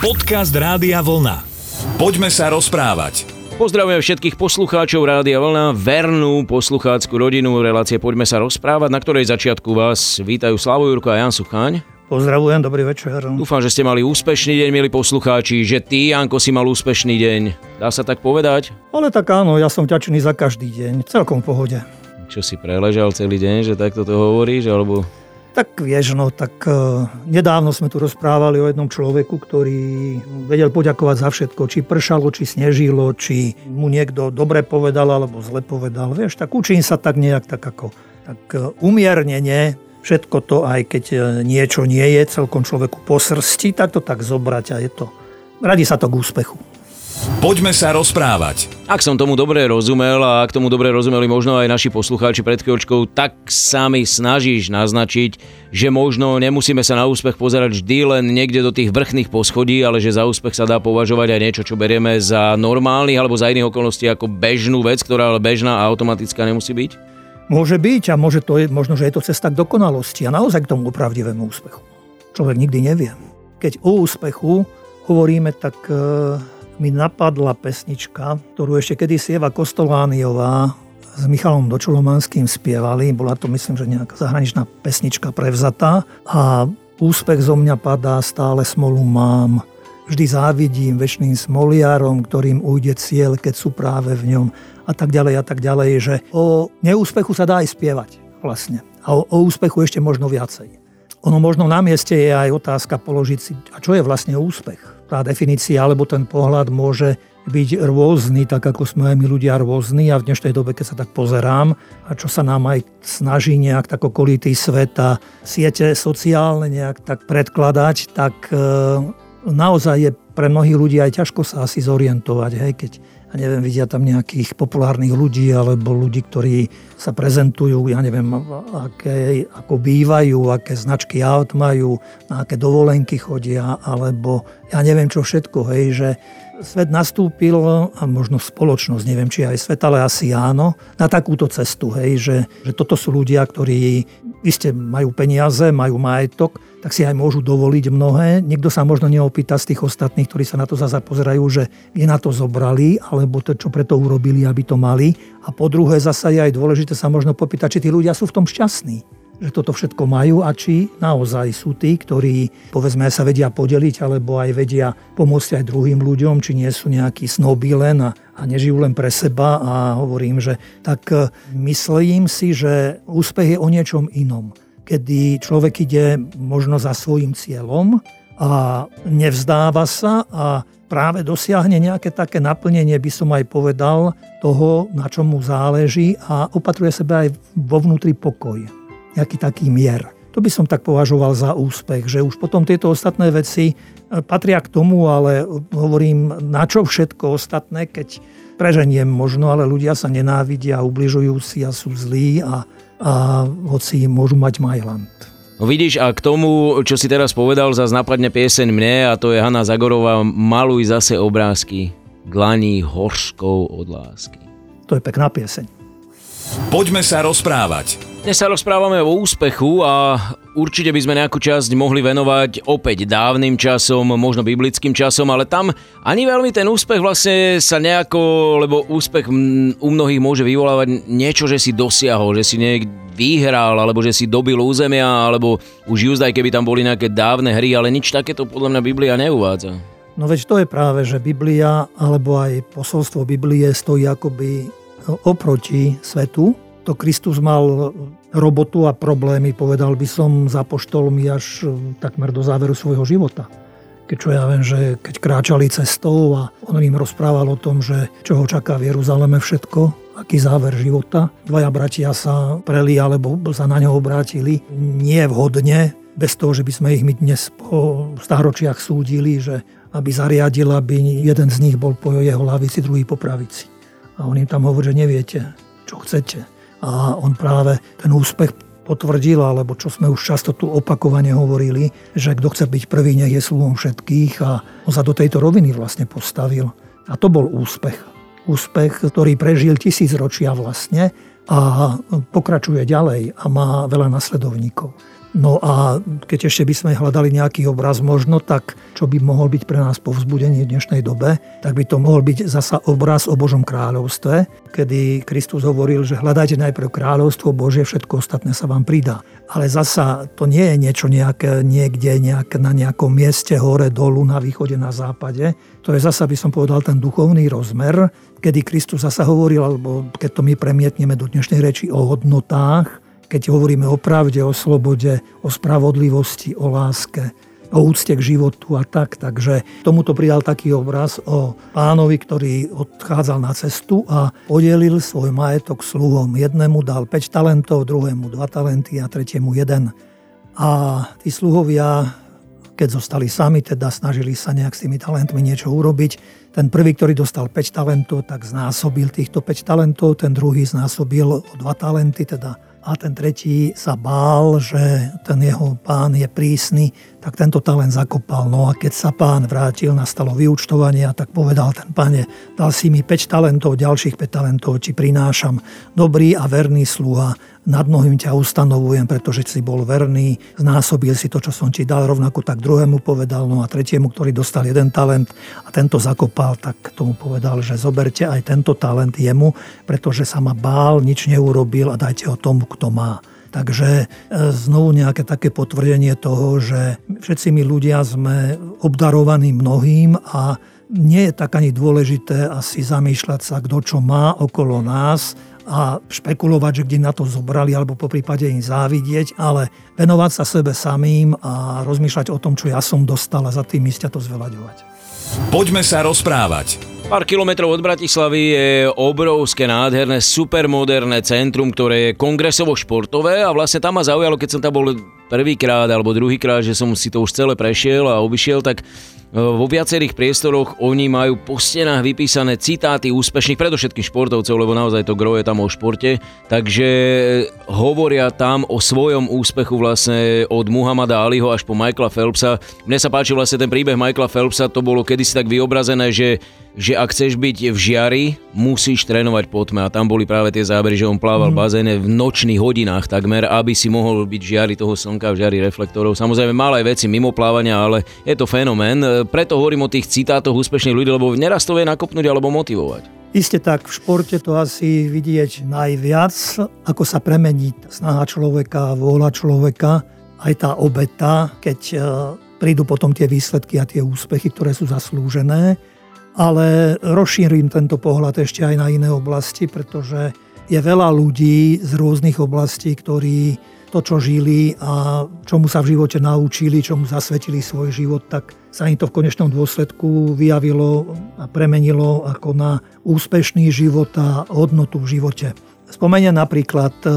Podcast Rádia Vlna. Poďme sa rozprávať. Pozdravujem všetkých poslucháčov Rádia Vlna, vernú poslucháckú rodinu relácie Poďme sa rozprávať, na ktorej začiatku vás vítajú Slavo Jurko a Jan Sucháň. Pozdravujem, dobrý večer. Dúfam, že ste mali úspešný deň, milí poslucháči, že ty, Janko, si mal úspešný deň. Dá sa tak povedať? Ale tak áno, ja som ťačený za každý deň, celkom v pohode. Čo si preležal celý deň, že takto to hovoríš, alebo tak vieš, no tak uh, nedávno sme tu rozprávali o jednom človeku, ktorý vedel poďakovať za všetko, či pršalo, či snežilo, či mu niekto dobre povedal alebo zle povedal. Vieš, tak učím sa tak nejak tak ako tak uh, umiernenie, všetko to, aj keď uh, niečo nie je celkom človeku po srsti, tak to tak zobrať a je to. Radi sa to k úspechu. Poďme sa rozprávať. Ak som tomu dobre rozumel a ak tomu dobre rozumeli možno aj naši poslucháči pred chvíľočkou, tak sa mi snažíš naznačiť, že možno nemusíme sa na úspech pozerať vždy len niekde do tých vrchných poschodí, ale že za úspech sa dá považovať aj niečo, čo berieme za normálny alebo za iných okolností ako bežnú vec, ktorá ale bežná a automatická nemusí byť? Môže byť a môže to, možno, že je to cesta k dokonalosti a naozaj k tomu pravdivému úspechu. Človek nikdy nevie. Keď o úspechu hovoríme, tak eh, mi napadla pesnička, ktorú ešte kedysi Eva Kostolániová s Michalom Dočulomanským spievali. Bola to myslím, že nejaká zahraničná pesnička prevzatá a úspech zo mňa padá, stále smolu mám. Vždy závidím väčšným smoliarom, ktorým ujde cieľ, keď sú práve v ňom a tak ďalej a tak ďalej, že o neúspechu sa dá aj spievať vlastne. A o, o úspechu ešte možno viacej. Ono možno na mieste je aj otázka položiť si, a čo je vlastne úspech? Tá definícia alebo ten pohľad môže byť rôzny, tak ako sme aj my ľudia rôzni a v dnešnej dobe, keď sa tak pozerám a čo sa nám aj snaží nejak tak okolitý svet a siete sociálne nejak tak predkladať, tak e, naozaj je pre mnohých ľudí aj ťažko sa asi zorientovať, hej, keď ja neviem, vidia tam nejakých populárnych ľudí alebo ľudí, ktorí sa prezentujú, ja neviem, aké, ako bývajú, aké značky aut majú, na aké dovolenky chodia, alebo ja neviem čo všetko, hej, že svet nastúpil, a možno spoločnosť, neviem či aj svet, ale asi áno, na takúto cestu, hej, že, že toto sú ľudia, ktorí iste majú peniaze, majú majetok, tak si aj môžu dovoliť mnohé. Niekto sa možno neopýta z tých ostatných, ktorí sa na to zase pozerajú, že je na to zobrali, alebo to, čo preto urobili, aby to mali. A po druhé zase je aj dôležité sa možno popýtať, či tí ľudia sú v tom šťastní že toto všetko majú a či naozaj sú tí, ktorí povedzme sa vedia podeliť alebo aj vedia pomôcť aj druhým ľuďom, či nie sú nejakí snobí len a, a nežijú len pre seba a hovorím, že tak e, myslím si, že úspech je o niečom inom kedy človek ide možno za svojim cieľom a nevzdáva sa a práve dosiahne nejaké také naplnenie, by som aj povedal, toho, na čom mu záleží a opatruje sebe aj vo vnútri pokoj. Nejaký taký mier. To by som tak považoval za úspech, že už potom tieto ostatné veci e, patria k tomu, ale hovorím, na čo všetko ostatné, keď preženiem možno, ale ľudia sa nenávidia, ubližujú si a sú zlí a a hoci môžu mať Majland. No vidíš, a k tomu, čo si teraz povedal, zase napadne pieseň mne a to je Hanna Zagorová Maluj zase obrázky glaní horskou od lásky. To je pekná pieseň. Poďme sa rozprávať. Dnes sa rozprávame o úspechu a určite by sme nejakú časť mohli venovať opäť dávnym časom, možno biblickým časom, ale tam ani veľmi ten úspech vlastne sa nejako, lebo úspech u mnohých môže vyvolávať niečo, že si dosiahol, že si nejak vyhral, alebo že si dobil územia, alebo už just aj keby tam boli nejaké dávne hry, ale nič takéto podľa mňa Biblia neuvádza. No veď to je práve, že Biblia, alebo aj posolstvo Biblie stojí akoby oproti svetu, to Kristus mal robotu a problémy, povedal by som, za poštolmi až e, takmer do záveru svojho života. Keď čo ja viem, že keď kráčali cestou a on im rozprával o tom, že čo ho čaká v Jeruzaleme všetko, aký záver života. Dvaja bratia sa preli alebo sa na ňo obrátili nie vhodne, bez toho, že by sme ich my dnes po stáročiach súdili, že aby zariadil, aby jeden z nich bol po jeho lavici, druhý po pravici. A on im tam hovorí, že neviete, čo chcete a on práve ten úspech potvrdil, alebo čo sme už často tu opakovane hovorili, že kto chce byť prvý, nech je sluhom všetkých a on sa do tejto roviny vlastne postavil. A to bol úspech. Úspech, ktorý prežil tisíc ročia vlastne a pokračuje ďalej a má veľa nasledovníkov. No a keď ešte by sme hľadali nejaký obraz možno, tak čo by mohol byť pre nás povzbudenie v dnešnej dobe, tak by to mohol byť zasa obraz o Božom kráľovstve, kedy Kristus hovoril, že hľadajte najprv kráľovstvo Božie, všetko ostatné sa vám pridá. Ale zasa to nie je niečo nejaké, niekde nejak, na nejakom mieste hore, dolu, na východe, na západe. To je zasa, by som povedal, ten duchovný rozmer, kedy Kristus zasa hovoril, alebo keď to my premietneme do dnešnej reči o hodnotách, keď hovoríme o pravde, o slobode, o spravodlivosti, o láske, o úcte k životu a tak. Takže tomuto pridal taký obraz o pánovi, ktorý odchádzal na cestu a podelil svoj majetok sluhom. Jednému dal 5 talentov, druhému 2 talenty a tretiemu 1. A tí sluhovia, keď zostali sami, teda snažili sa nejak s tými talentmi niečo urobiť, ten prvý, ktorý dostal 5 talentov, tak znásobil týchto 5 talentov, ten druhý znásobil o 2 talenty, teda a ten tretí sa bál, že ten jeho pán je prísny, tak tento talent zakopal. No a keď sa pán vrátil, nastalo vyučtovanie a tak povedal ten pane, dal si mi 5 talentov, ďalších 5 talentov, či prinášam dobrý a verný sluha, nad mnohým ťa ustanovujem, pretože si bol verný, znásobil si to, čo som ti dal, rovnako tak druhému povedal, no a tretiemu, ktorý dostal jeden talent a tento zakopal, tak tomu povedal, že zoberte aj tento talent jemu, pretože sa ma bál, nič neurobil a dajte ho tomu, kto má. Takže e, znovu nejaké také potvrdenie toho, že všetci my ľudia sme obdarovaní mnohým a nie je tak ani dôležité asi zamýšľať sa, kto čo má okolo nás, a špekulovať, že kde na to zobrali, alebo po prípade im závidieť, ale venovať sa sebe samým a rozmýšľať o tom, čo ja som dostal a za tým ísť to zveľaďovať. Poďme sa rozprávať. Pár kilometrov od Bratislavy je obrovské, nádherné, supermoderné centrum, ktoré je kongresovo-športové a vlastne tam ma zaujalo, keď som tam bol prvýkrát alebo druhýkrát, že som si to už celé prešiel a obišiel, tak vo viacerých priestoroch oni majú po stenách vypísané citáty úspešných, predovšetkým športovcov, lebo naozaj to gro je tam o športe, takže hovoria tam o svojom úspechu vlastne od Muhammada Aliho až po Michaela Phelpsa. Mne sa páči vlastne ten príbeh Michaela Phelpsa, to bolo kedysi tak vyobrazené, že že ak chceš byť v žiari, musíš trénovať po tme. A tam boli práve tie zábery, že on plával mm. v bazéne v nočných hodinách takmer, aby si mohol byť v žiari toho slnka, v žiari reflektorov. Samozrejme, mal aj veci mimo plávania, ale je to fenomén. Preto hovorím o tých citátoch úspešných ľudí, lebo neraz to vie nakopnúť alebo motivovať. Isté tak, v športe to asi vidieť najviac, ako sa premení snaha človeka, vôľa človeka, aj tá obeta, keď e, prídu potom tie výsledky a tie úspechy, ktoré sú zaslúžené ale rozšírim tento pohľad ešte aj na iné oblasti, pretože je veľa ľudí z rôznych oblastí, ktorí to, čo žili a čomu sa v živote naučili, čomu zasvetili svoj život, tak sa im to v konečnom dôsledku vyjavilo a premenilo ako na úspešný život a hodnotu v živote. Spomeniem napríklad e,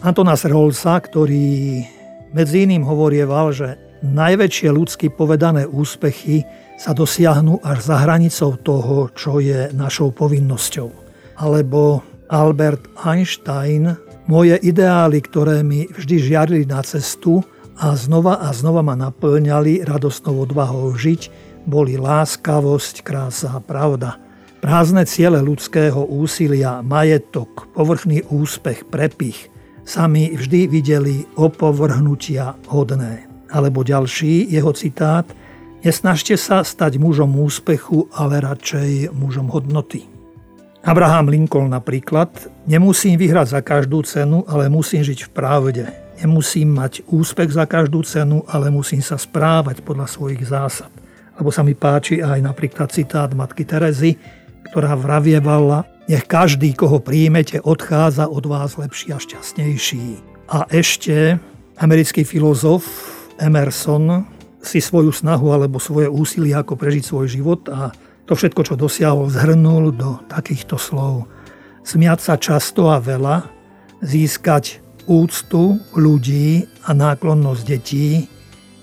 Antona Srholsa, ktorý medzi iným hovorieval, že najväčšie ľudsky povedané úspechy sa dosiahnu až za hranicou toho, čo je našou povinnosťou. Alebo Albert Einstein, moje ideály, ktoré mi vždy žiarili na cestu a znova a znova ma naplňali radostnou odvahou žiť, boli láskavosť, krása a pravda. Prázdne ciele ľudského úsilia, majetok, povrchný úspech, prepich sa mi vždy videli opovrhnutia hodné. Alebo ďalší jeho citát – Nesnažte sa stať mužom úspechu, ale radšej mužom hodnoty. Abraham Lincoln napríklad, nemusím vyhrať za každú cenu, ale musím žiť v pravde. Nemusím mať úspech za každú cenu, ale musím sa správať podľa svojich zásad. Lebo sa mi páči aj napríklad citát matky Terezy, ktorá vravievala, nech každý, koho príjmete, odchádza od vás lepší a šťastnejší. A ešte americký filozof Emerson si svoju snahu alebo svoje úsilie, ako prežiť svoj život a to všetko, čo dosiahol, zhrnul do takýchto slov. Smiať sa často a veľa, získať úctu ľudí a náklonnosť detí,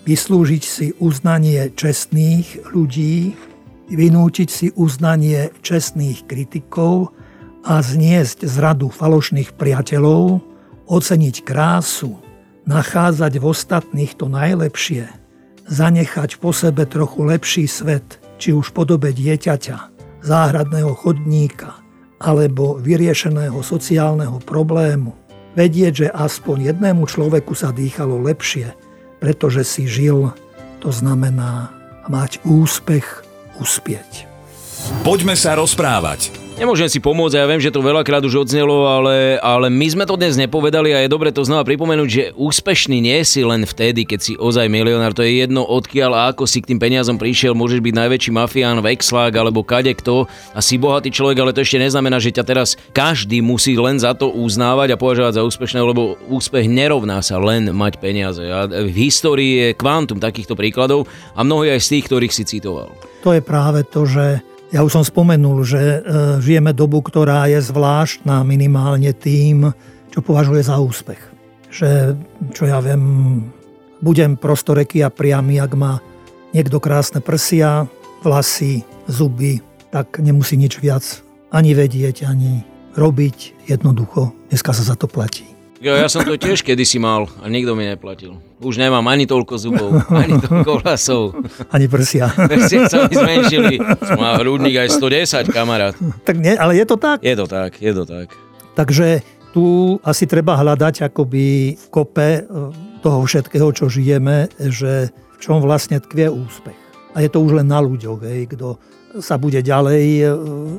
vyslúžiť si uznanie čestných ľudí, vynúčiť si uznanie čestných kritikov a zniesť zradu falošných priateľov, oceniť krásu, nachádzať v ostatných to najlepšie – zanechať po sebe trochu lepší svet, či už v podobe dieťaťa, záhradného chodníka alebo vyriešeného sociálneho problému, vedieť, že aspoň jednému človeku sa dýchalo lepšie, pretože si žil, to znamená mať úspech, uspieť. Poďme sa rozprávať. Nemôžem si pomôcť, ja viem, že to veľakrát už odznelo, ale, ale my sme to dnes nepovedali a je dobre to znova pripomenúť, že úspešný nie si len vtedy, keď si ozaj milionár. To je jedno odkiaľ a ako si k tým peniazom prišiel. Môžeš byť najväčší mafián, vexlák alebo kade kto a si bohatý človek, ale to ešte neznamená, že ťa teraz každý musí len za to uznávať a považovať za úspešné, lebo úspech nerovná sa len mať peniaze. A v histórii je kvantum takýchto príkladov a mnohí aj z tých, ktorých si citoval. To je práve to, že ja už som spomenul, že e, žijeme dobu, ktorá je zvláštna minimálne tým, čo považuje za úspech. Že, čo ja viem, budem prostoreký a priamy, ak má niekto krásne prsia, vlasy, zuby, tak nemusí nič viac ani vedieť, ani robiť. Jednoducho, dneska sa za to platí. Jo, ja som to tiež kedysi mal a nikto mi neplatil. Už nemám ani toľko zubov, ani toľko hlasov. Ani prsia. Prsia sa mi zmenšili. Mal hrudník aj 110, kamarát. Tak nie, ale je to tak? Je to tak, je to tak. Takže tu asi treba hľadať akoby v kope e, toho všetkého, čo žijeme, že v čom vlastne tkvie úspech. A je to už len na ľuďoch, hej, kto sa bude ďalej e,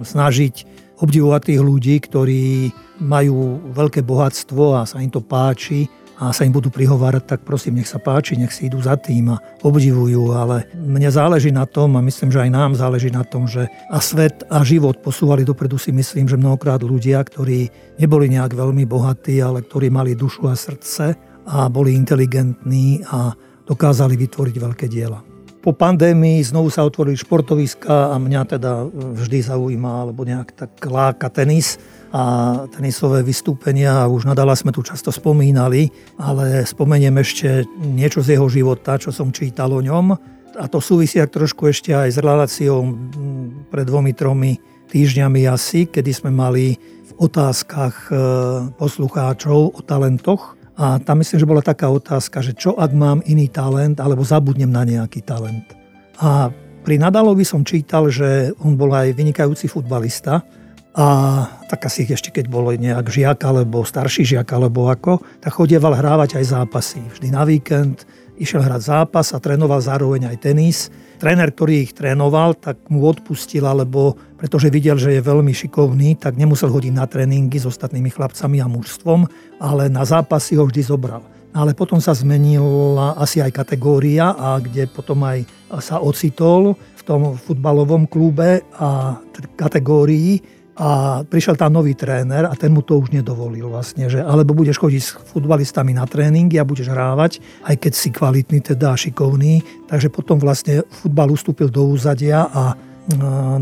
snažiť obdivovať tých ľudí, ktorí majú veľké bohatstvo a sa im to páči a sa im budú prihovárať, tak prosím, nech sa páči, nech si idú za tým a obdivujú, ale mne záleží na tom a myslím, že aj nám záleží na tom, že a svet a život posúvali dopredu si myslím, že mnohokrát ľudia, ktorí neboli nejak veľmi bohatí, ale ktorí mali dušu a srdce a boli inteligentní a dokázali vytvoriť veľké diela. Po pandémii znovu sa otvorili športoviska a mňa teda vždy zaujíma, alebo nejak tak láka tenis a tenisové vystúpenia. Už nadala sme tu často spomínali, ale spomeniem ešte niečo z jeho života, čo som čítal o ňom. A to súvisí trošku ešte aj s reláciou pred dvomi, tromi týždňami asi, kedy sme mali v otázkach e, poslucháčov o talentoch. A tam myslím, že bola taká otázka, že čo ak mám iný talent, alebo zabudnem na nejaký talent. A pri Nadalovi som čítal, že on bol aj vynikajúci futbalista, a tak asi ešte keď bol nejak žiak alebo starší žiak alebo ako, tak chodieval hrávať aj zápasy. Vždy na víkend išiel hrať zápas a trénoval zároveň aj tenis. Tréner, ktorý ich trénoval, tak mu odpustil, alebo pretože videl, že je veľmi šikovný, tak nemusel hodiť na tréningy s ostatnými chlapcami a mužstvom, ale na zápasy ho vždy zobral. Ale potom sa zmenila asi aj kategória, a kde potom aj sa ocitol v tom futbalovom klube a kategórii, a prišiel tam nový tréner a ten mu to už nedovolil vlastne, že alebo budeš chodiť s futbalistami na tréningy a budeš hrávať, aj keď si kvalitný teda šikovný. Takže potom vlastne futbal ustúpil do úzadia a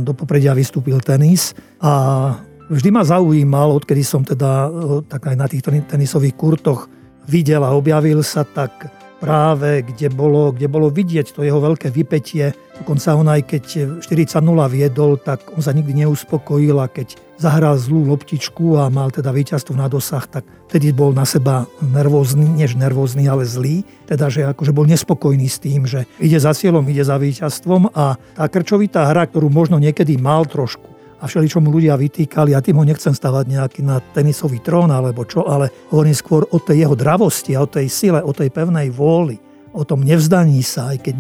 do popredia vystúpil tenis a vždy ma zaujímal, odkedy som teda tak aj na týchto tenisových kurtoch videl a objavil sa, tak práve kde bolo, kde bolo vidieť to jeho veľké vypetie Dokonca on aj keď 40-0 viedol, tak on sa nikdy neuspokojil a keď zahral zlú loptičku a mal teda víťazstvo na dosah, tak vtedy bol na seba nervózny, než nervózny, ale zlý. Teda, že akože bol nespokojný s tým, že ide za cieľom, ide za víťazstvom a tá krčovitá hra, ktorú možno niekedy mal trošku, a všeli, čo mu ľudia vytýkali, a tým ho nechcem stavať nejaký na tenisový trón alebo čo, ale hovorím skôr o tej jeho dravosti a o tej sile, o tej pevnej vôli o tom nevzdaní sa, aj keď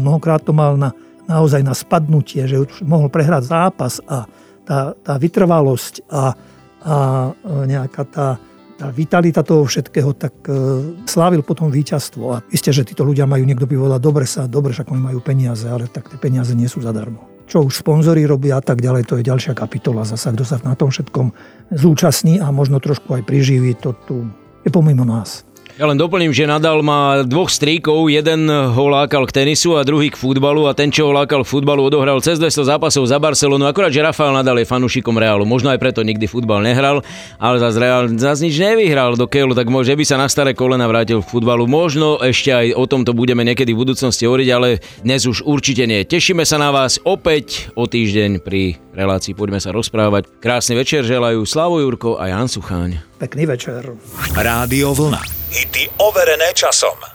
mnohokrát to mal na, naozaj na spadnutie, že už mohol prehrať zápas a tá, tá vytrvalosť a, a nejaká tá, tá vitalita toho všetkého, tak e, slávil potom víťazstvo. A isté, že títo ľudia majú, niekto by povedal, dobre sa, dobre, však oni majú peniaze, ale tak tie peniaze nie sú zadarmo. Čo už sponzory robia a tak ďalej, to je ďalšia kapitola zasa, kto sa na tom všetkom zúčastní a možno trošku aj priživí, to tu je pomimo nás. Ja len doplním, že Nadal má dvoch stríkov, jeden ho lákal k tenisu a druhý k futbalu a ten, čo ho lákal k futbalu, odohral cez 200 zápasov za Barcelonu. Akorát, že Rafael Nadal je fanúšikom Realu. Možno aj preto nikdy futbal nehral, ale zase Real zase nič nevyhral do Kejlu, tak možno by sa na staré kolena vrátil k futbalu. Možno ešte aj o tomto budeme niekedy v budúcnosti hovoriť, ale dnes už určite nie. Tešíme sa na vás opäť o týždeň pri relácii. Poďme sa rozprávať. Krásny večer želajú Slavo Jurko a Jan Sucháň. Pekný večer. Rádio Vlna. Hity overené časom.